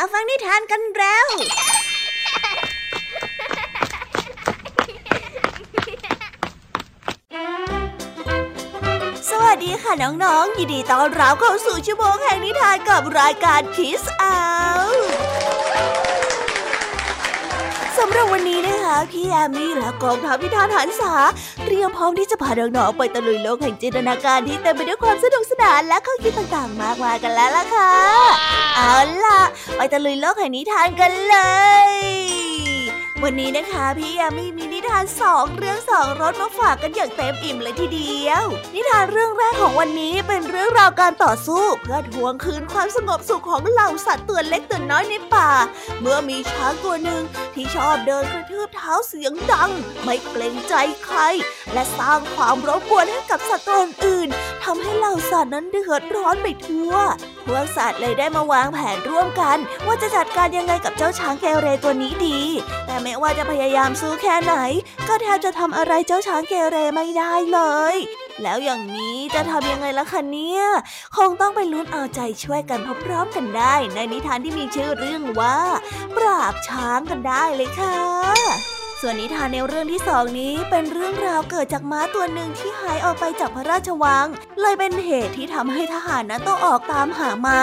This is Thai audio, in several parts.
มาฟังนิทานกันแล้ว สวัสดีค่ะน้องๆ ยินดีต้อนรับเข้าสู่ชั่วโมงแห่งนิทานกับรายการคิสอาสำหรับวันนี้ะพี่แอมมี่และกองทัพนิทานหันษาเตรียมพร้อมที่จะพาน้องๆไปตะลุยโลกแห่งจินตนาการที่เต็มไปด้วยความสนุกสนานและข้อคิดต่างๆ มากมายกันแล้วล่ะค่ะ เอาล่ะ ไปตะลุยโลกแห่งนิทานกันเลย วันนี้นะคะพี่แอมี่มี ทานสองเรื่องสองรสมาฝากกันอย่างเต็มอิ่มเลยทีเดียว นิทานเรื่องแรกของวันนี้เป็นเรื่องราวการต่อสู้ เพื่อทวงคืนความสงบสุขของเหล่าสัตว์ตัวเล็กตัวน้อยในป่า เมื่อมีช้างตัวหนึ่งที่ชอบเดินกระทืบเท้าเสียงดัง ไม่เกรงใจใคร และสร้างความรบกวนให้กับสัตว์ตัวอื่นทำให้เหล่าสัตว์นั้นเดือดร้อนไปทั่ว พวกสัตว์เลยได้มาวางแผนร่วมกัน ว่าจะจัดการยังไงกับเจ้าช้างเกเรตัวนี้ดี แต่ไม่ว่าจะพยายามสู้แค่ไหน ก็แทบจะทำอะไรเจ้าช้างเกเรไม่ได้เลย แล้วอย่างนี้จะทำยังไงล่ะคะเนี่ย คงต้องไปลุ้นเอาใจช่วยกันพร้อมๆกันได้ ในนิทานที่มีชื่อเรื่องว่า ปราบช้างกันได้เลยค่ะ ส่วนนิทานในเรื่องที่สองนี้เป็นเรื่องราวเกิดจากม้าตัวหนึ่งที่หายออกไปจากพระราชวัง เลยเป็นเหตุที่ทำให้ทหารนั้นต้องออกตามหาม้า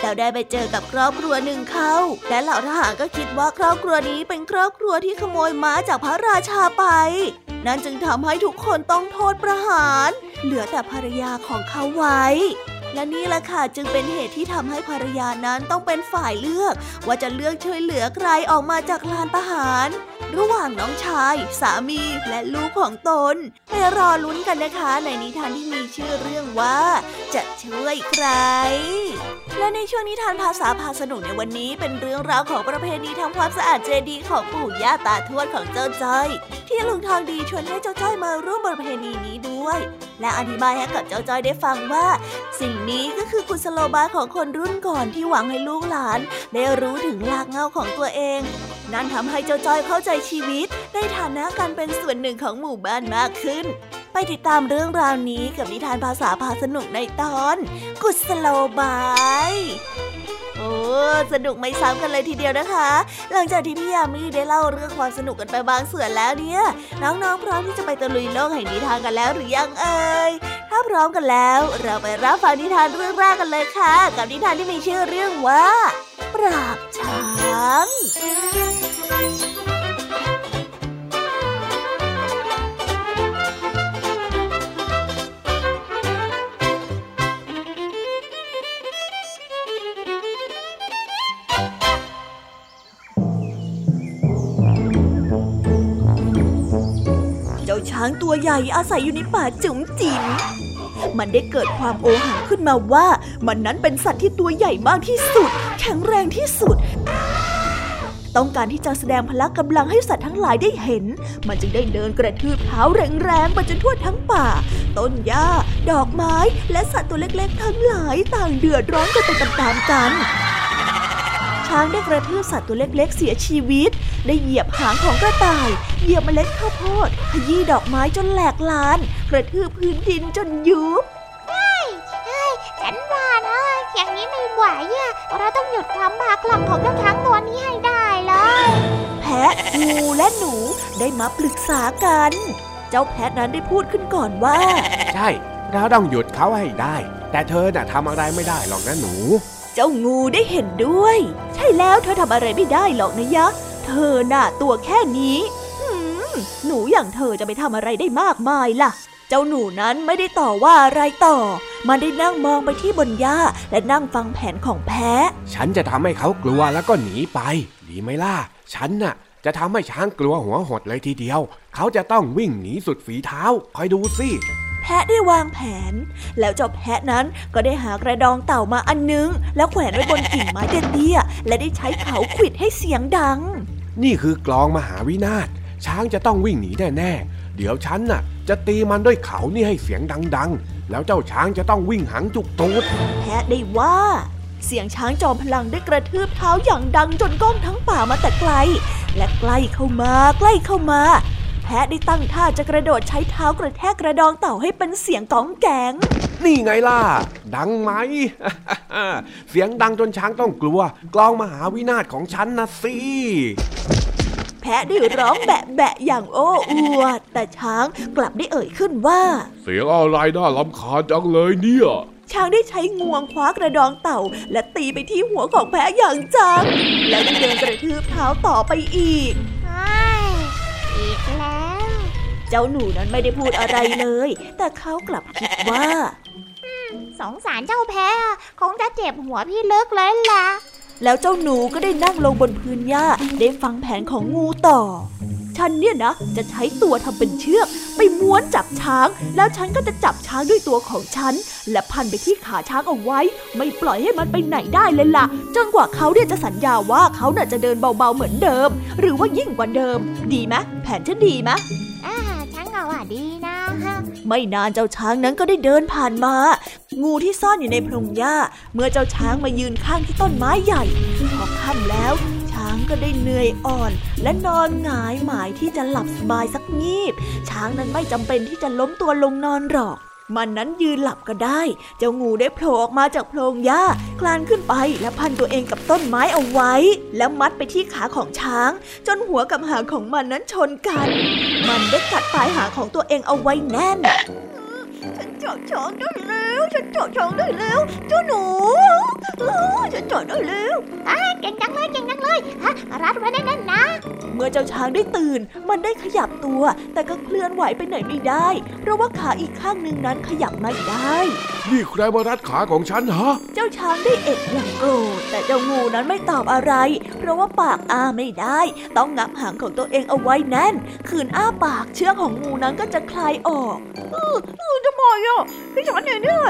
แล้วได้ไปเจอกับครอบครัวหนึ่งเขาและเหล่าทหารก็คิดว่าครอบครัวนี้เป็นครอบครัวที่ขโมยม้าจากพระราชาไป นั่นจึงทำให้ทุกคนต้องโทษประหาร เหลือแต่ภรรยาของเขาไว้ และนี่แหละค่ะจึงเป็นเหตุที่ทำให้ภรรยานั้นต้องเป็นฝ่ายเลือก ว่าจะเลือกช่วยเหลือใครออกมาจากลานประหาร ระหว่างน้องชาย สามีและลูกของตนไปรอลุ้นกันนะคะในนิทานที่มีชื่อเรื่องว่า จะช่วยใคร และในช่วงนิทานภาษาพาสนุกในวันนี้เป็นเรื่องราวของประเพณีทำความสะอาดเจดีย์ของปู่ย่าตาทวดของเจ้าจ้อยที่ลุงทองดีชวนให้เจ้าจ้อยมาร่วมประเพณีนี้ด้วย และอธิบายให้กับเจ้าจ้อยได้ฟังว่า สิ่งนี้ก็คือกุศโลบายของคนรุ่นก่อนที่หวังให้ลูกหลาน ได้รู้ถึงรากเงาของตัวเอง นั่นทำให้เจ้าจ้อยเข้าใจชีวิต ในฐานะการเป็นส่วนหนึ่งของหมู่บ้านมากขึ้น ไปติดตามเรื่องราวนี้กับนิทานภาษาพาสนุกในตอน กุศโลบาย อ้สนุกไม่ซ้ำกันเลยทีเดียวนะคะ หลังจากที่พี่ยามีได้เล่าเรื่องความสนุกกันไปบางส่วนแล้วเนี่ย น้องๆพร้อมที่จะไปตะลุยโลกแห่งนิทานกันแล้วหรือยังเอ่ยถ้าพร้อมกันแล้ว เราไปรับฟังนิทานเรื่องแรกกันเลยค่ะ กับนิทานที่มีชื่อเรื่องว่า ปราบช้างางตัวใหญ่อาศัยอยู่ในป่าจุ๋มจิ๋มมันได้เกิดความโอหังขึ้นมาว่า มันนั้นเป็นสัตว์ที่ตัวใหญ่มากที่สุด แข็งแรงที่สุด ต้องการที่จะแสดงพละกำลังให้สัตว์ทั้งหลายได้เห็น มันจึงได้เดินกระทืบเท้าแรงๆไปจนทั่วทั้งป่า ต้นหญ้า ดอกไม้ และสัตว์ตัวเล็กๆ ทั้งหลายต่างเดือดร้อนกันไปตามๆกัน ช้างได้กระทืบสัตว์ตัวเล็กๆ เสียชีวิต ได้เหยียบหางของกระต่าย เหยียบเมล็ดข้าวโพดขยี้ดอกไม้จนแหลกลาน กระทืบพื้นดินจนยุบใช่ใช่ฉันว่านะอย่างนี้ไม่ไหวอะเราต้องหยุดความบากลังของเจ้าช้างตัวนี้ให้ได้เลย แพะงูและหนูได้มาปรึกษากัน เจ้าแพะนั้นได้พูดขึ้นก่อนว่า ใช่ เราต้องหยุดเขาให้ได้ แต่เธอน่ะทำอะไรไม่ได้หรอกนะหนู เจ้างูได้เห็นด้วย ใช่แล้วเธอทำอะไรไม่ได้หรอกนะยะ เธอน่ะตัวแค่นี้หนูอย่างเธอจะไปทำอะไรได้มากมายล่ะ เจ้าหนูนั้นไม่ได้ต่อว่าอะไรต่อ มันได้นั่งมองไปที่บนหญ้าและนั่งฟังแผนของแพะฉันจะทำให้เขากลัวแล้วก็หนีไป ดีไหมล่ะ ฉันน่ะ จะทำให้ช้างกลัวหัวหดเลยทีเดียว เขาจะต้องวิ่งหนีสุดฝีเท้า คอยดูสิ แพะได้วางแผน แล้วเจ้าแพะนั้นก็ได้หากระดองเต่ามาอันนึง แล้วแขวนไว้บนกิ่งไม้เตี้ยๆและได้ใช้เขาขิดให้เสียงดัง นี่คือกลองมหาวินาศช้างจะต้องวิ่งหนีแน่ๆ เดี๋ยวฉันน่ะ จะตีมันด้วยเขานี่ให้เสียงดังๆ แล้วเจ้าช้างจะต้องวิ่งหังจุกตูดแพะได้ว่าเสียงช้างจอมพลังได้กระทืบเท้าอย่างดังจนก้องทั้งป่ามาแต่ไกล และใกล้เข้ามาใกล้เข้ามา แพะได้ตั้งท่าจะกระโดดใช้เท้ากระแทกกระดองเต่าให้เป็นเสียงก้องแกง นี่ไงล่ะ ดังไหม เสียงดังจนช้างต้องกลัว กลองมหาวินาศของฉันนะสิแพะได้ร้องแบะแบะอย่างโอ้อวด แต่ช้างกลับได้เอ่ยขึ้นว่า เสียงอะไรน่าลำคาญจังเลยเนี่ยช้างได้ใช้งวงคว้ากระดองเต่า และตีไปที่หัวของแพะอย่างจัง แล้วก็เดินกระทืบเท้าต่อไปอีกไอ้อีกแล้ว เจ้าหนูนั้นไม่ได้พูดอะไรเลย แต่เขากลับคิดว่าสงสารเจ้าแพ้อะคงจะเจ็บหัวพี่ลึกเลยล่ะ แล้วเจ้าหนูก็ได้นั่งลงบนพื้นหญ้าได้ฟังแผนของงูต่อ ฉันเนี่ยนะ จะใช้ตัวทำเป็นเชือก ไปม้วนจับช้าง แล้วฉันก็จะจับช้างด้วยตัวของฉัน และพันไปที่ขาช้างเอาไว้ ไม่ปล่อยให้มันไปไหนได้เลยล่ะ จนกว่าเขาเนี่ยจะสัญญาว่าเขาน่ะจะเดินเบาๆเหมือนเดิม หรือว่ายิ่งกว่าเดิม ดีไหมแผนฉันดีไหมอ่าฉันก็ว่าดีนะฮะไม่นานเจ้าช้างนั้นก็ได้เดินผ่านมา งูที่ซ่อนอยู่ในพงหญ้า เมื่อเจ้าช้างมายืนข้างที่ต้นไม้ใหญ่พอค่ำแล้ว ช้างก็ได้เหนื่อยอ่อน และนอนหงายหมายที่จะหลับสบายสักงีบ ช้างนั้นไม่จำเป็นที่จะล้มตัวลงนอนหรอก มันนั้นยืนหลับก็ได้ เจ้างูได้โผล่ออกมาจากโพรงหญ้า คลานขึ้นไปและพันตัวเองกับต้นไม้เอาไว้ แล้วมัดไปที่ขาของช้าง จนหัวกับหางของมันนั้นชนกัน มันได้กัดปลายหางของตัวเองเอาไว้แน่น ฉันเจาะช้างได้แล้ว ฉันเจาะช้างได้แล้ว เจ้าหนู ฉันเจาะได้แล้วอ่าเก่งจังเลยเก่งจังเลยฮะรัดไว้แน่นๆนะ เมื่อเจ้าช้างได้ตื่น มันได้ขยับตัว แต่ก็เคลื่อนไหวไปไหนไม่ได้ เพราะว่าขาอีกข้างหนึ่งนั้นขยับไม่ได้ นี่ใครมารัดขาของฉันฮะ เจ้าช้างได้เอ็ดอย่างโกรธแต่เจ้างูนั้นไม่ตอบอะไร เพราะว่าปากอ้าไม่ได้ ต้องงับหางของตัวเองเอาไว้แน่นขืนอ้าปากเชือกของงูนั้นก็จะคลายออกเออเออทำไมอะพี่ฉันเนี่ยเนี่ย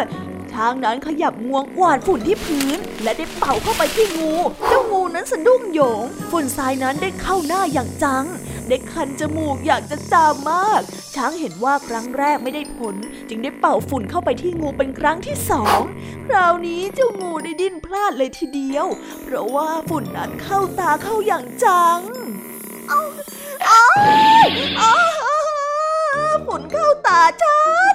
ช้างนั้นขยับงวงกวาดฝุ่นที่พื้น และได้เป่าเข้าไปที่งู เจ้างูนั้นสะดุ้งโหยง ฝุ่นทรายนั้นได้เข้าหน้าอย่างจัง ได้คันจมูกอยากจะจามมาก ช้างเห็นว่าครั้งแรกไม่ได้ผล จึงได้เป่าฝุ่นเข้าไปที่งูเป็นครั้งที่สอง คราวนี้เจ้างูได้ดิ้นพลาดเลยทีเดียว เพราะว่าฝุ่นนั้นเข้าตาเข้าอย่างจังเอาเอาเอาฝุ่นเข้าตาฉัน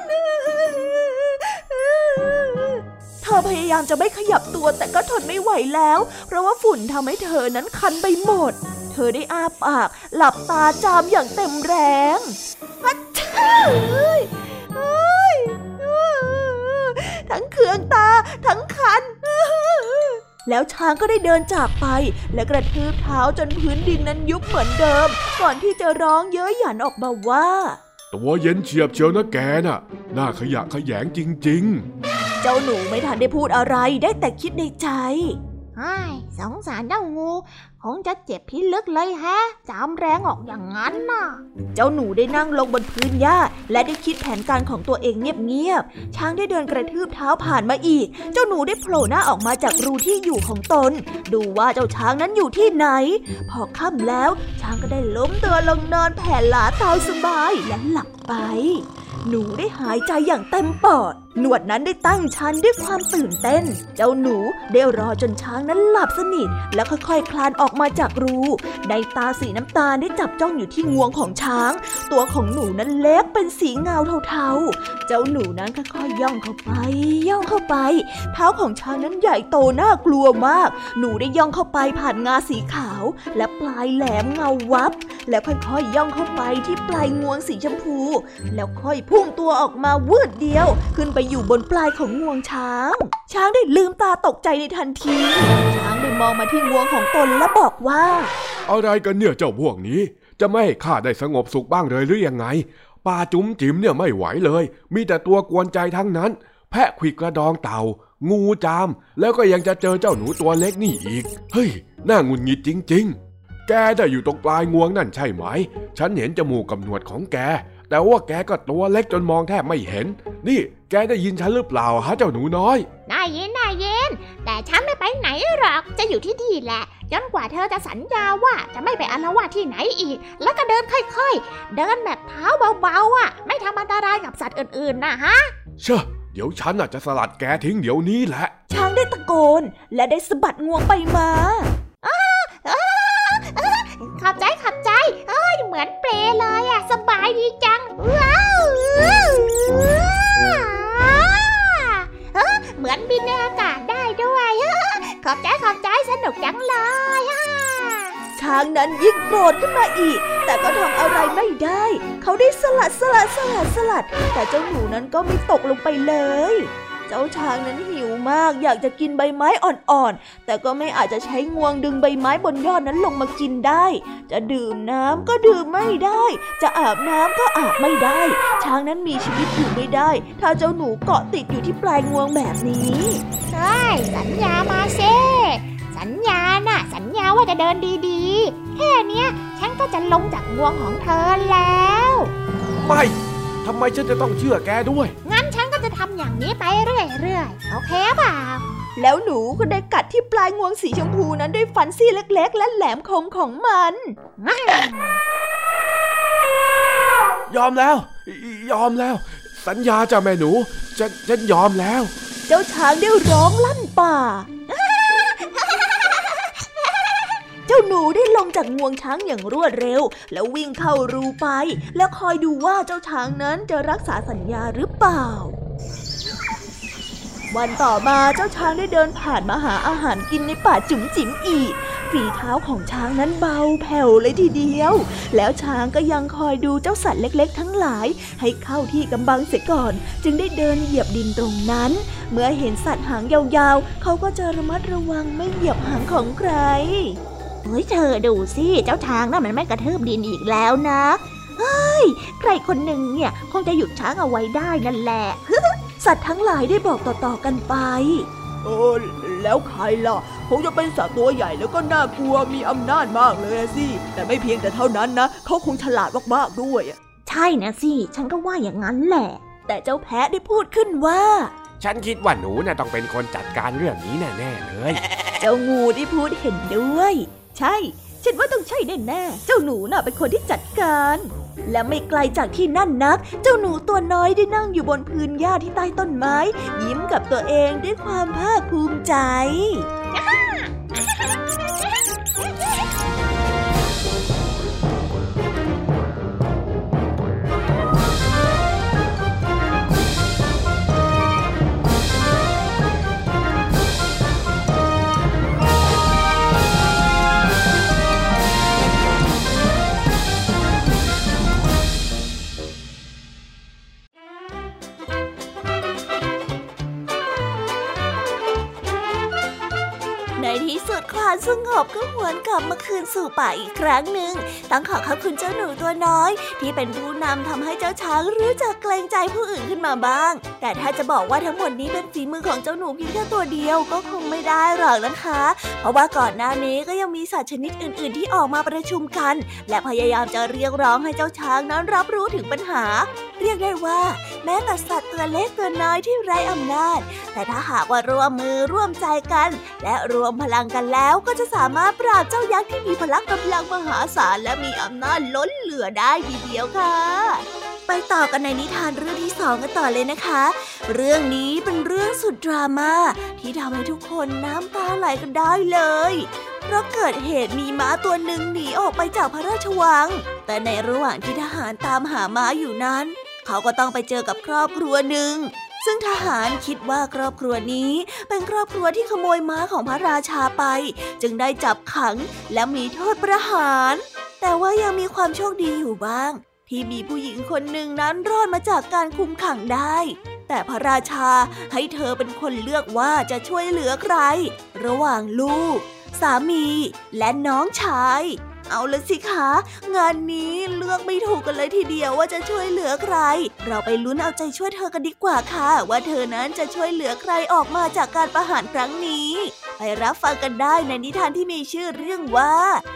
พยายามจะไม่ขยับตัวแต่ก็ทนไม่ไหวแล้ว เพราะว่าฝุ่นทำให้เธอนั้นคันไปหมด เธอได้อ้าปาก หลับตาจามอย่างเต็มแรงฮัทเฮ้ยเฮ้ยทั้งเคืองตา ทั้งคัน แล้วช้างก็ได้เดินจากไป และกระทืบเท้าจนพื้นดินนั้นยุบเหมือนเดิม ก่อนที่จะร้องเย้ยหยันออกมาว่า ตัวเย็นเฉียบเชียวนะแกน่ะ หน้าขยะขยงจริง เจ้าหนูไม่ทันได้พูดอะไรได้แต่คิดในใจไอ้ยสงสารเจ้างูคงจะเจ็บพิลึกเลยแฮะ จามแรงออกอย่างนั้นน่ะ เจ้าหนูได้นั่งลงบนพื้นหญ้า และได้คิดแผนการของตัวเองเงียบๆ ช้างได้เดินกระทืบเท้าผ่านมาอีก เจ้าหนูได้โผล่หน้าออกมาจากรูที่อยู่ของตน ดูว่าเจ้าช้างนั้นอยู่ที่ไหน พอค่ำแล้ว ช้างก็ได้ล้มตัวลงนอนแผ่หลาตาสบายและหลับไป หนูได้หายใจอย่างเต็มปอด หนวดนั้นได้ตั้งชันด้วยความตื่นเต้น เจ้าหนูได้รอจนช้างนั้นหลับสนิท แล้วค่อยๆคลานออกมาจากรู ในตาสีน้ำตาลได้จับจ้องอยู่ที่งวงของช้าง ตัวของหนูนั้นเล็กเป็นสีเงาเทาๆ เจ้าหนูนั้นค่อยๆย่องเข้าไป ย่องเข้าไป เท้าของช้างนั้นใหญ่โตน่ากลัวมาก หนูได้ย่องเข้าไปผ่านงาสีขาว และปลายแหลมเงาวับ แล้วค่อยๆย่องเข้าไปที่ปลายงวงสีชมพู แล้วค่อยพุ่งตัวออกมาวืดเดียวขึ้นไปอยู่บนปลายของงวงช้าง ช้างได้ลืมตาตกใจในทันที ช้างได้มองมาที่งวงของตนและบอกว่า อะไรกันเนี่ยเจ้าพวกนี้ จะไม่ให้ข้าได้สงบสุขบ้างเลยหรือยังไงป่าจุ๋มจิ๋มเนี่ยไม่ไหวเลย มีแต่ตัวกวนใจทั้งนั้น แพะขวิดกระดองเต่า งูจาม แล้วก็ยังจะเจอเจ้าหนูตัวเล็กนี่อีก เฮ้ย น่างุนงิดจริง ๆ แกได้อยู่ตรงปลายงวงนั่นใช่ไหม ฉันเห็นจมูกกับหนวดของแก แต่ว่าแกก็ตัวเล็กจนมองแทบไม่เห็น นี่แกได้ยินฉันหรือเปล่าฮะเจ้าหนูน้อย ได้ยินได้ยิน แต่ฉันไม่ไปไหนหรอก จะอยู่ที่นี่แหละจนกว่าเธอจะสัญญาว่าจะไม่ไปอาละวาดที่ไหนอีก แล้วก็เดินค่อยๆ เดินแบบเท้าเบาๆอะ ไม่ทำอันตรายกับสัตว์อื่นๆนะฮะ เชอะเดี๋ยวฉันน่ะจะสลัดแกทิ้งเดี๋ยวนี้แหละ ช้างได้ตะโกนและได้สะบัดงวงไปมาขอบใจขอบใจ เหมือนเปลเลยอะ สบายดีจัง ว้าวเหมือนบินในอากาศได้ด้วยขอบใจขอบใจสนุกจังเลยฮะช้างนั้นยิ่งโกรธขึ้นมาอีก แต่ก็ทำอะไรไม่ได้ เขาได้สลัดสลัดสลัดสลัด แต่เจ้าหนูนั้นก็ไม่ตกลงไปเลย เจ้าช้างนั้นหิวมากอยากจะกินใบไม้อ่อนๆ แต่ก็ไม่อาจจะใช้งวงดึงใบไม้บนยอดนั้นลงมากินได้ จะดื่มน้ำก็ดื่มไม่ได้ จะอาบน้ำก็อาบไม่ได้ ช้างนั้นมีชีวิตอยู่ไม่ได้ ถ้าเจ้าหนูเกาะติดอยู่ที่ปลายงวงแบบนี้ใช่สัญญามาเซสัญญาน่ะ สัญญาว่าจะเดินดีๆ แค่เนี้ยฉันก็จะลงจากงวงของเธอแล้ว ไม่ ทำไมฉันจะต้องเชื่อแกด้วย งั้นฉันก็จะทำอย่างนี้ไปเรื่อยๆ โอเคเปล่า แล้วหนูก็ได้กัดที่ปลายงวงสีชมพูนั้นด้วยฟันซี่เล็ก ๆ และแหลมคมของมัน ยอมแล้ว ยอมแล้ว สัญญาจ้ะแม่หนู ฉันฉันยอมแล้ว เจ้าช้างได้ร้องลั่นป่า จากงวงช้างอย่างรวดเร็ว แล้ววิ่งเข้ารูไป แล้วคอยดูว่าเจ้าช้างนั้นจะรักษาสัญญาหรือเปล่า วันต่อมาเจ้าช้างได้เดินผ่านมาหาอาหารกินในป่าจุ๋มจิ๋มอีกฝีเท้าของช้างนั้นเบาแผ่วเลยทีเดียว แล้วช้างก็ยังคอยดูเจ้าสัตว์เล็ก ๆ ทั้งหลาย ให้เข้าที่กำบังเสียก่อน จึงได้เดินเหยียบดินตรงนั้น เมื่อเห็นสัตว์หางยาวๆ เขาก็จะระมัดระวังไม่เหยียบหางของใคร เฮ้ยเธอดูสิ เจ้าช้างน่ะมันไม่กระเทิบดินอีกแล้วนะเฮ้ยใครคนหนึ่งเนี่ยคงจะหยุดช้างเอาไว้ได้นั่นแหละ สัตว์ทั้งหลายได้บอกต่อๆกันไปเออแล้วใครล่ะคงจะเป็นสัตว์ตัวใหญ่แล้วก็น่ากลัวมีอำนาจมากเลยสิ แต่ไม่เพียงแต่เท่านั้นนะเขาคงฉลาดมากๆด้วยใช่นะสิ ฉันก็ว่าอย่างนั้นแหละ แต่เจ้าแพะได้พูดขึ้นว่า ฉันคิดว่าหนูน่ะต้องเป็นคนจัดการเรื่องนี้แน่ๆเลย เจ้างูได้พูดเห็นด้วย ใช่ ฉันว่าต้องใช่แน่ๆ เจ้าหนูน่ะเป็นคนที่จัดการ และไม่ไกลจากที่นั่นนัก เจ้าหนูตัวน้อยได้นั่งอยู่บนพื้นหญ้าที่ใต้ต้นไม้ ยิ้มกับตัวเองด้วยความภาคภูมิใจ สู่ป่าอีกครั้งหนึ่งต้องขอขอบคุณเจ้าหนูตัวน้อย ที่เป็นผู้นำทำให้เจ้าช้างรู้จักเกรงใจผู้อื่นขึ้นมาบ้าง แต่ถ้าจะบอกว่าทั้งหมดนี้เป็นฝีมือของเจ้าหนูเพียงแค่ตัวเดียวก็คงไม่ได้หรอกนะคะ เพราะว่าก่อนหน้านี้ก็ยังมีสัตว์ชนิดอื่น ๆ ที่ออกมาประชุมกัน และพยายามจะเรียกร้องให้เจ้าช้างนั้นรับรู้ถึงปัญหา เรียกได้ว่า แม้แต่สัตว์ตัวเล็กตัวน้อยที่ไร้อำนาจ แต่ถ้าหากว่าร่วมมือร่วมใจกัน และรวมพลังกันแล้วก็จะสามารถปราบเจ้ายักษ์ที่มีพลังกำลังมหาศาลและมีอำนาจล้นเหลือได้ทีเดียวค่ะ ไปต่อกันในนิทานเรื่องที่สองกันต่อเลยนะคะ เรื่องนี้เป็นเรื่องสุดดราม่าที่ทำให้ทุกคนน้ำตาไหลกันได้เลย เพราะเกิดเหตุมีม้าตัวหนึ่งหนีออกไปจากพระราชวัง แต่ในระหว่างที่ทหารตามหาม้าอยู่นั้น เขาก็ต้องไปเจอกับครอบครัวหนึ่ง ซึ่งทหารคิดว่าครอบครัวนี้เป็นครอบครัวที่ขโมยม้าของพระราชาไป จึงได้จับขังและมีโทษประหาร แต่ว่ายังมีความโชคดีอยู่บ้าง ที่มีผู้หญิงคนหนึ่งนั้นรอดมาจากการคุมขังได้ แต่พระราชาให้เธอเป็นคนเลือกว่าจะช่วยเหลือใคร ระหว่างลูก สามีและน้องชาย เอาละสิคะ งานนี้เลือกไม่ถูกกันเลยทีเดียวว่าจะช่วยเหลือใคร เราไปลุ้นเอาใจช่วยเธอกันดีกว่าค่ะ ว่าเธอนั้นจะช่วยเหลือใครออกมาจากการประหารครั้งนี้ ไปรับฟังกันได้ในนิทานที่มีชื่อเรื่องว่า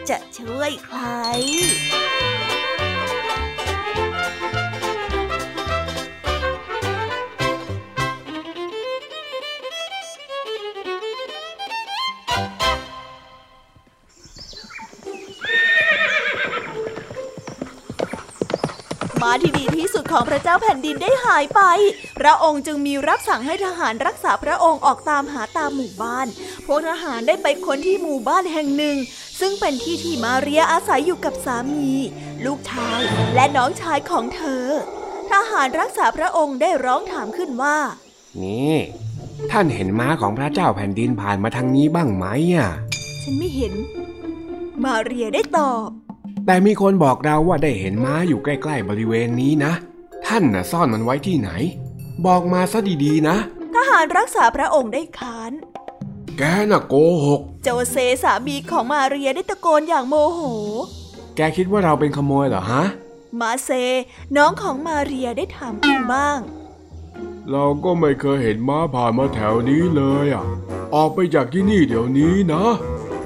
จะช่วยใคร ที่ดีที่สุดของพระเจ้าแผ่นดินได้หายไป พระองค์จึงมีรับสั่งให้ทหารรักษาพระองค์ออกตามหาตามหมู่บ้าน พวกทหารได้ไปค้นที่หมู่บ้านแห่งหนึ่ง ซึ่งเป็นที่ที่มาเรียอาศัยอยู่กับสามี ลูกชายและน้องชายของเธอ ทหารรักษาพระองค์ได้ร้องถามขึ้นว่า นี่ ท่านเห็นม้าของพระเจ้าแผ่นดินผ่านมาทางนี้บ้างไหมอะ ฉันไม่เห็น มาเรียได้ตอบ แต่มีคนบอกเราว่าได้เห็นม้าอยู่ใกล้ๆบริเวณนี้นะ ท่านน่ะซ่อนมันไว้ที่ไหน บอกมาซะดีๆนะ ทหารรักษาพระองค์ได้ค้าน แกน่ะโกหก โจเซสามีของมาเรียได้ตะโกนอย่างโมโห แกคิดว่าเราเป็นขโมยเหรอฮะ มาเซ น้องของมาเรียได้ถามขึ้นบ้าง เราก็ไม่เคยเห็นม้าผ่านมาแถวนี้เลยอะ ออกไปจากที่นี่เดี๋ยวนี้นะ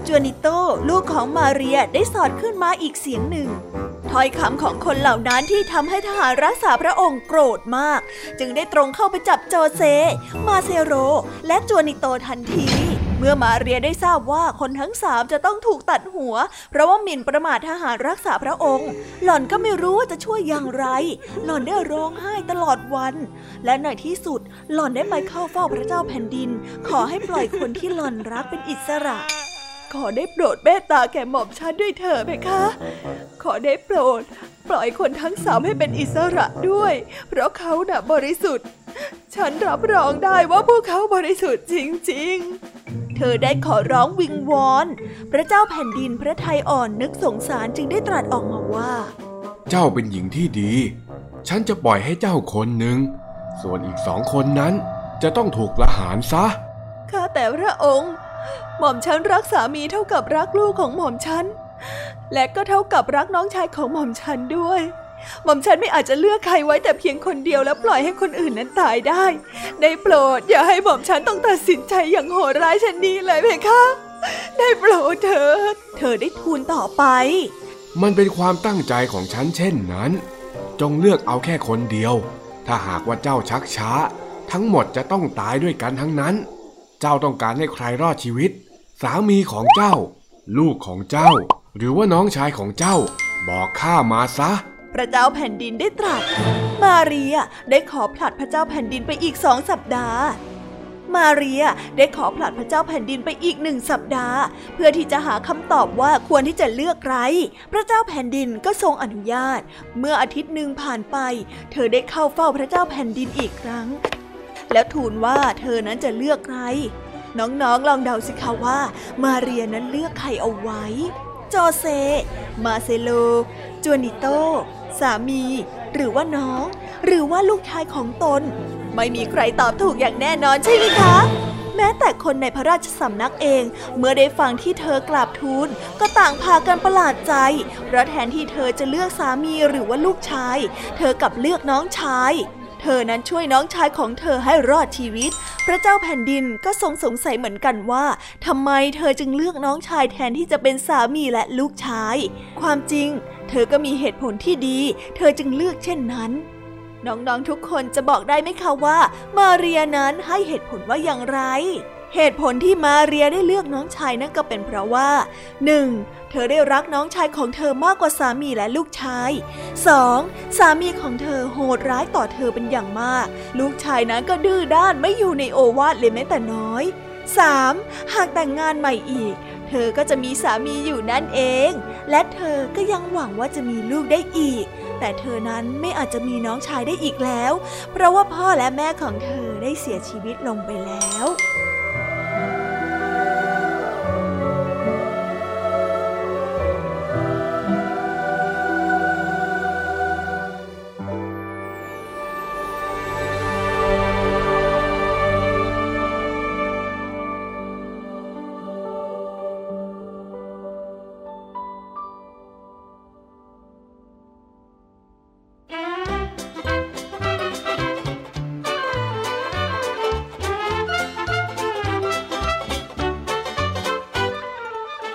จวนิโตลูกของมาเรียได้สอดขึ้นมาอีกเสียงหนึ่งถ้อยคำของคนเหล่านั้นที่ทำให้ทหารรักษาพระองค์โกรธมาก จึงได้ตรงเข้าไปจับโจเซ มาเซโร และจวนิโตทันที เมื่อมาเรียได้ทราบว่าคนทั้งสามจะต้องถูกตัดหัว เพราะว่าหมิ่นประมาททหารรักษาพระองค์ หล่อนก็ไม่รู้ว่าจะช่วยอย่างไร หล่อนได้ร้องไห้ตลอดวัน และในที่สุดหล่อนได้ไปเข้าเฝ้าพระเจ้าแผ่นดิน ขอให้ปล่อยคนที่หล่อนรักเป็นอิสระ ขอได้โปรดเมตตาแก่หม่อมฉันด้วยเถอะเพคะ ขอได้โปรด ปล่อยคนทั้งสามให้เป็นอิสระด้วย เพราะเขาน่ะบริสุทธิ์ ฉันรับรองได้ว่าพวกเขาบริสุทธิ์จริง ๆ เธอได้ขอร้องวิงวอน พระเจ้าแผ่นดินพระทัยอ่อนนึกสงสารจึงได้ตรัสออกมาว่า เจ้าเป็นหญิงที่ดี ฉันจะปล่อยให้เจ้าคนหนึ่ง ส่วนอีกสองคนนั้นจะต้องถูกประหารซะข้าแต่พระองค์ หม่อมฉันรักสามีเท่ากับรักลูกของหม่อมฉัน และก็เท่ากับรักน้องชายของหม่อมฉันด้วย หม่อมฉันไม่อาจจะเลือกใครไว้แต่เพียงคนเดียวแล้วปล่อยให้คนอื่นนั้นตายได้ ได้โปรดอย่าให้หม่อมฉันต้องตัดสินใจอย่างโหดร้ายเช่นนี้เลยเพคะ ได้โปรดเถิด เธอได้ทูลต่อไป มันเป็นความตั้งใจของฉันเช่นนั้น จงเลือกเอาแค่คนเดียว ถ้าหากว่าเจ้าชักช้า ทั้งหมดจะต้องตายด้วยกันทั้งนั้น เจ้าต้องการให้ใครรอดชีวิต สามีของเจ้า ลูกของเจ้า หรือว่าน้องชายของเจ้า บอกข้ามาซะ พระเจ้าแผ่นดินได้ตรัส มาเรียได้ขอผลัดพระเจ้าแผ่นดินไปอีกสองสัปดาห์มาเรียได้ขอผลัดพระเจ้าแผ่นดินไปอีกหนึ่งสัปดาห์ เพื่อที่จะหาคำตอบว่าควรที่จะเลือกใคร พระเจ้าแผ่นดินก็ทรงอนุญาต เมื่ออาทิตย์หนึ่งผ่านไป เธอได้เข้าเฝ้าพระเจ้าแผ่นดินอีกครั้ง แล้วทูลว่าเธอนั้นจะเลือกใคร น้องๆ ลองเดาสิคะว่า มาเรียนั้นเลือกใครเอาไว้โจเซ มาเซโล จวนิโต สามี หรือว่าน้อง หรือว่าลูกชายของตน ไม่มีใครตอบถูกอย่างแน่นอนใช่ไหมคะแม้แต่คนในพระราชสำนักเอง เมื่อได้ฟังที่เธอกราบทูลก็ต่างพากันประหลาดใจ เพราะแทนที่เธอจะเลือกสามีหรือว่าลูกชาย เธอกลับเลือกน้องชาย เธอนั้นช่วยน้องชายของเธอให้รอดชีวิต พระเจ้าแผ่นดินก็ทรงสงสัยเหมือนกันว่าทำไมเธอจึงเลือกน้องชายแทนที่จะเป็นสามีและลูกชาย ความจริง เธอก็มีเหตุผลที่ดี เธอจึงเลือกเช่นนั้นน้องๆทุกคนจะบอกได้ไหมคะว่า มาเรียนั้นให้เหตุผลว่าอย่างไร เหตุผลที่มาเรียได้เลือกน้องชายนั่นก็เป็นเพราะว่า 1. เธอได้รักน้องชายของเธอมากกว่าสามีและลูกชาย 2. สามีของเธอโหดร้ายต่อเธอเป็นอย่างมาก ลูกชายนั้นก็ดื้อด้านไม่อยู่ในโอวาทเลยแม้แต่น้อย 3. หากแต่งงานใหม่อีก เธอก็จะมีสามีอยู่นั่นเอง และเธอก็ยังหวังว่าจะมีลูกได้อีก แต่เธอนั้นไม่อาจจะมีน้องชายได้อีกแล้ว เพราะว่าพ่อและแม่ของเธอได้เสียชีวิตลงไปแล้ว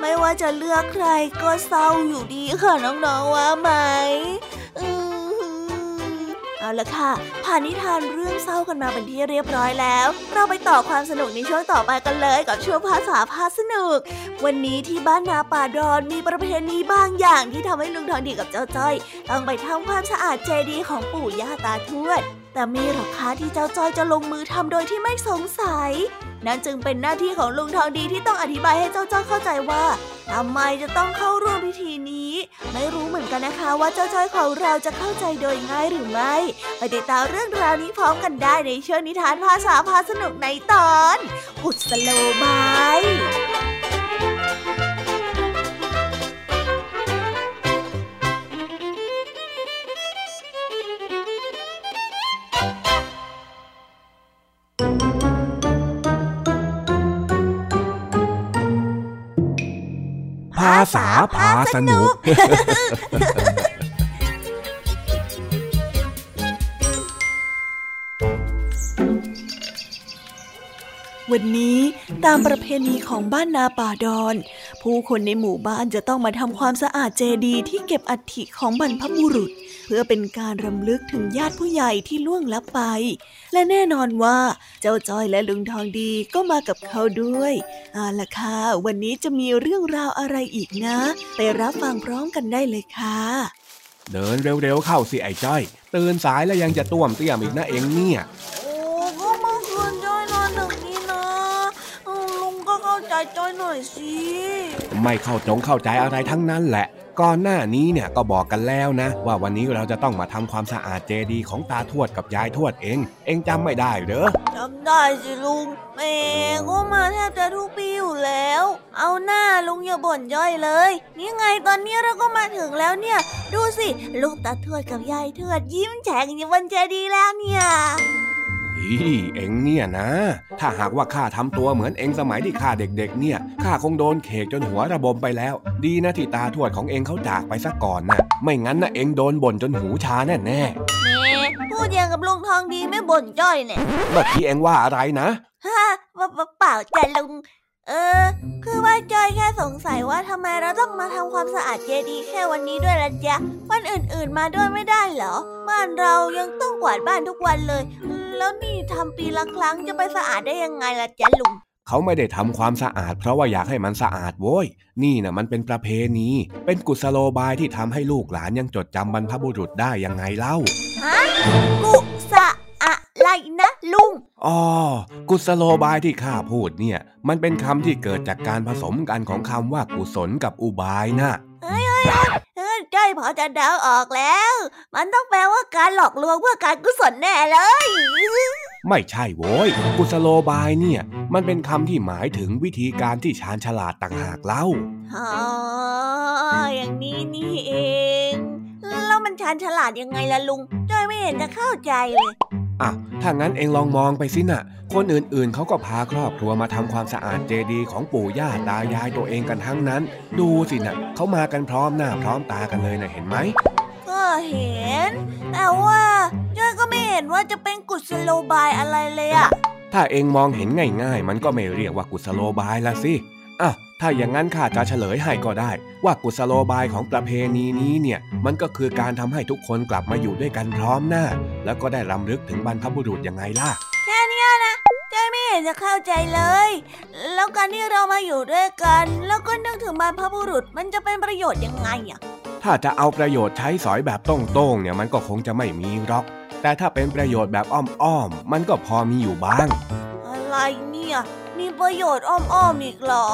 ไม่ว่าจะเลือกใครก็เศร้าอยู่ดีค่ะน้องๆว่าไหมเอาละค่ะ ผ่านนิทานเรื่องเศร้ากันมาเป็นที่เรียบร้อยแล้ว เราไปต่อความสนุกในช่วงต่อไปกันเลยกับช่วงภาษาพาสนุก วันนี้ที่บ้านนาป่าดอนมีประเพณีบางอย่างที่ทำให้ลุงทองดีกับเจ้าจ้อย ต้องไปทำความสะอาดเจดีย์ของปู่ย่าตาทวด แต่มีหรอคะที่เจ้าจ้อยจะลงมือทำโดยที่ไม่สงสัย นั่นจึงเป็นหน้าที่ของลุงทองดีที่ต้องอธิบายให้เจ้าจ้อยเข้าใจว่าทำไมจะต้องเข้าร่วมพิธีนี้ ไม่รู้เหมือนกันนะคะว่าเจ้าจ้อยของเราจะเข้าใจโดยง่ายหรือไม่ไปติดตามเรื่องราวนี้พร้อมกันได้ในช่วงนิทานภาษาพาสนุกในตอนกุศโลบายาษาพาสนุก วันนี้ตามประเพณีของบ้านนาป่าดอน ผู้คนในหมู่บ้านจะต้องมาทำความสะอาดเจดีย์ที่เก็บอัฐิของบรรพบุรุษ เพื่อเป็นการรำลึกถึงญาติผู้ใหญ่ที่ล่วงลับไป และแน่นอนว่าเจ้าจ้อยและลุงทองดีก็มากับเขาด้วยเอาล่ะค่ะวันนี้จะมีเรื่องราวอะไรอีกนะ ไปรับฟังพร้อมกันได้เลยค่ะ เดินเร็วๆเข้าสิไอ้จ้อยตื่นสายแล้วยังจะต้วมเตี้ยมอีกนะเองเนี่ย จอยหน่อยสิ ไม่เข้าจงเข้าใจอะไรทั้งนั้นแหละ ก่อนหน้านี้เนี่ยก็บอกกันแล้วนะ ว่าวันนี้เราจะต้องมาทำความสะอาดเจดีย์ของตาทวดกับยายทวดเอง เองจำไม่ได้เหรอจำได้สิลุงแม่ก็มาแทบจะทุกปีอยู่แล้ว เอาหน้าลุงอย่าบ่นย่อยเลย นี่ไงตอนนี้เราก็มาถึงแล้วเนี่ย ดูสิลูกตาทวดกับยายทวดยิ้มแฉ่งอยู่บนเจดีย์แล้วเนี่ย ฮ้เอ็งเนี่ยนะ ถ้าหากว่าข้าทำตัวเหมือนเอ็งสมัยที่ข้าเด็กๆ เนี่ยข้าคงโดนเขกจนหัวระบมไปแล้ว ดีนะที่ตาทวดของเอ็งเขาจากไปซะก่อนนะไม่งั้นนะเอ็งโดนบ่นจนหูชาแน่แน่พูดอย่างกับลุงทองดีไม่บ่นจ้อยเนี่ยเมื่อกี้เอ็งว่าอะไรนะฮะเปล่าจ้ะลุงเออ คือว่าจอยแค่สงสัยว่าทำไมเราต้องมาทำความสะอาดเจดีย์แค่วันนี้ด้วยล่ะจ๊ะวันอื่นๆมาด้วยไม่ได้เหรอ บ้านเรายังต้องกวาดบ้านทุกวันเลย แล้วนี่ทำปีละครั้งจะไปสะอาดได้ยังไงล่ะจ๊ะลุงเขาไม่ได้ทำความสะอาด เพราะว่าอยากให้มันสะอาดโว้ย นี่นะมันเป็นประเพณี เป็นกุศโลบายที่ทำให้ลูกหลานยังจดจำบรรพบุรุษได้ยังไงเล่าฮะกุศอะไรนะลุง อ๋อ กุศโลบายที่ข้าพูดเนี่ย มันเป็นคำที่เกิดจากการผสมกันของคำว่ากุศลกับอุบายนะเฮ้ยเฮ้ย เฮ้ยจ้อยพอจะเดาออกแล้ว มันต้องแปลว่าการหลอกลวงเพื่อการกุศลแน่เลย ไม่ใช่โว้ยกุศโลบายเนี่ย มันเป็นคำที่หมายถึงวิธีการที่ชาญฉลาดต่างหากเล่าอ๋ออย่างนี้นี่เอง แล้วมันชาญฉลาดยังไงล่ะลุงจ้อยไม่เห็นจะเข้าใจเลยอะถ้างั้นเองลองมองไปสินะ่ะ คนอื่นๆเขาก็พาครอบครัวมาทำความสะอาดเจดีย์ของปู่ย่าตายายตัวเองกันทั้งนั้น ดูสินะ่ะเขามากันพร้อมหน้าพร้อมตากันเลยนะเห็นไหมก็เห็น แต่ว่าจ้อยก็ไม่เห็นว่าจะเป็นกุศโลบายอะไรเลยอะถ้าเองมองเห็นง่ายๆ มันก็ไม่เรียกว่ากุศโลบายละสิอะ ถ้าอย่างนั้นข้าจะเฉลยให้ก็ได้ ว่ากุศโลบายของประเพณีนี้เนี่ย มันก็คือการทำให้ทุกคนกลับมาอยู่ด้วยกันพร้อมหน้า แล้วก็ได้รำลึกถึงบรรพบุรุษยังไงล่ะ แค่นี้นะใจไม่เห็นจะเข้าใจเลย แล้วการที่เรามาอยู่ด้วยกัน แล้วก็นึกถึงบรรพบุรุษมันจะเป็นประโยชน์ยังไงอะถ้าจะเอาประโยชน์ใช้สอยแบบตรงๆเนี่ยมันก็คงจะไม่มีหรอก แต่ถ้าเป็นประโยชน์แบบอ้อมๆมันก็พอมีอยู่บ้าง อะไรเนี่ย มีประโยชน์อ้อมๆอีกเหรอ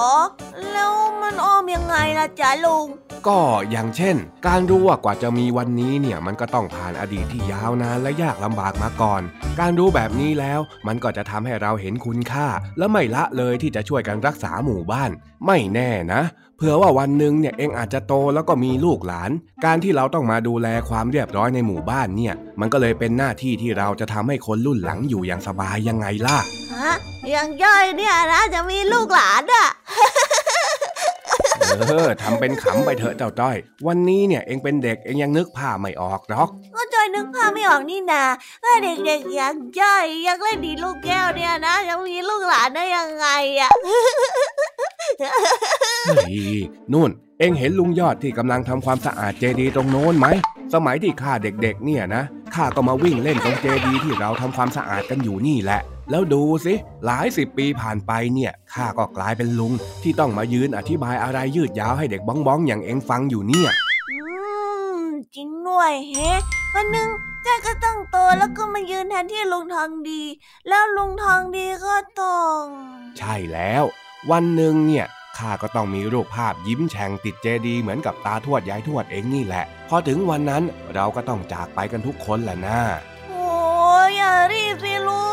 แล้วมันอ้อมยังไงล่ะจ๊ะลุง ก็อย่างเช่น การรู้ว่ากว่าจะมีวันนี้เนี่ยมันก็ต้องผ่านอดีตที่ยาวนานและยากลำบากมาก่อน การรู้แบบนี้แล้วมันก็จะทำให้เราเห็นคุณค่า และไม่ละเลยที่จะช่วยกันรักษาหมู่บ้าน ไม่แน่นะเผื่อว่าวันหนึ่งเนี่ยเองอาจจะโตแล้วก็มีลูกหลาน การที่เราต้องมาดูแลความเรียบร้อยในหมู่บ้านเนี่ย มันก็เลยเป็นหน้าที่ที่เราจะทำให้คนรุ่นหลังอยู่อย่างสบายยังไงล่ะฮะ อย่างย่อยเนี่ยนะจะมีลูกหลานอะเออทำเป็นขำไปเถอะเจ้าจ้อย วันนี้เนี่ยเองเป็นเด็กเองยังนึกผ้าไม่ออกหรอกก็จ้อยนึกผ้าไม่ออกนี่นาถ้าเด็กๆอย่างจ้อยยังเล่นดีลูกแก้วเนี่ยนะยังมีลูกหลานได้ยังไงอะเฮ้ยนู่น เอ็งเห็นลุงยอดที่กำลังทำความสะอาดเจดีย์ตรงโน้นไหมสมัยที่ข้าเด็กๆ เนี่ยนะข้าก็มาวิ่งเล่นตรงเจดีย์ที่เราทำความสะอาดกันอยู่นี่แหละ แล้วดูสิ หลายสิบปีผ่านไปเนี่ยข้าก็กลายเป็นลุง ที่ต้องมายืนอธิบายอะไรยืดยาวให้เด็กบ้องๆอย่างเอ็งฟังอยู่เนี่ยอืมจริงด้วยเฮ้วันหนึ่งจ้อยก็ต้องโตแล้วก็มายืนแทนที่ลุงทองดี แล้วลุงทองดีก็ต้อง ใช่แล้ว วันหนึ่งเนี่ยข้าก็ต้องมีรูปภาพยิ้มแฉ่งติดเจดีย์เหมือนกับตาทวดยายทวดเองนี่แหละ พอถึงวันนั้นเราก็ต้องจากไปกันทุกคนแหละนะโอ้ยอย่ารีบสิลุง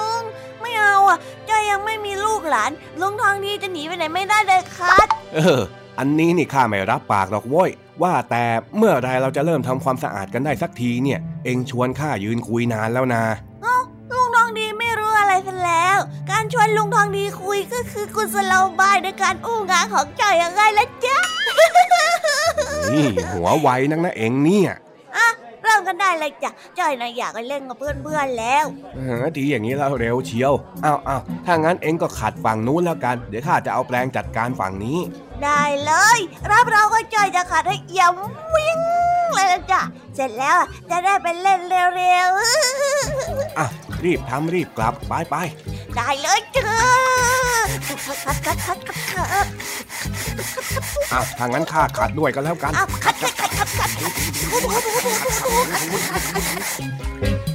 ไม่เอาอะจ้อยยังไม่มีลูกหลานลุงทองดีจะหนีไปไหนไม่ได้เลยครับเออ อันนี้นี่ข้าไม่รับปากหรอกโว้ยว่าแต่เมื่อไรเราจะเริ่มทำความสะอาดกันได้สักทีเนี่ย เองชวนข้ายืนคุยนานแล้วนะลุงทองดีไม่รู้อะไรซะแล้ว การชวนลุงทองดีคุยก็คือกุศโลบายในการอู้งานของจ้อยยังไงละจ๊ะนี่หัวไวนักนะเองเนี่ย อะเริ่มกันได้เลยจ้ะจ้อยนะอยากไปเล่นกับเพื่อนๆแล้วเออทีอย่างนี้แล้วเร็วเชียวอ้าวอ้าวถ้างั้นเองก็ขัดฝั่งนู้นแล้วกัน เดี๋ยวข้าจะเอาแปลงจัดการฝั่งนี้ ได้เลย รับเราก็จ้อยจะขัดให้เอี่ยมวิ่งเลยละจ้ะเสร็จแล้วอะจะได้ไปเล่นเร็วอะรีบทำรีบกลับไปไปๆได้เลยจ้ะขัดขัดขัดขัดขัดขัดอ้าวถ้างั้นข้าขัดด้วยก็แล้วกันอ้าวขัดขัดขัดขัดขัด 你的小小情绪对我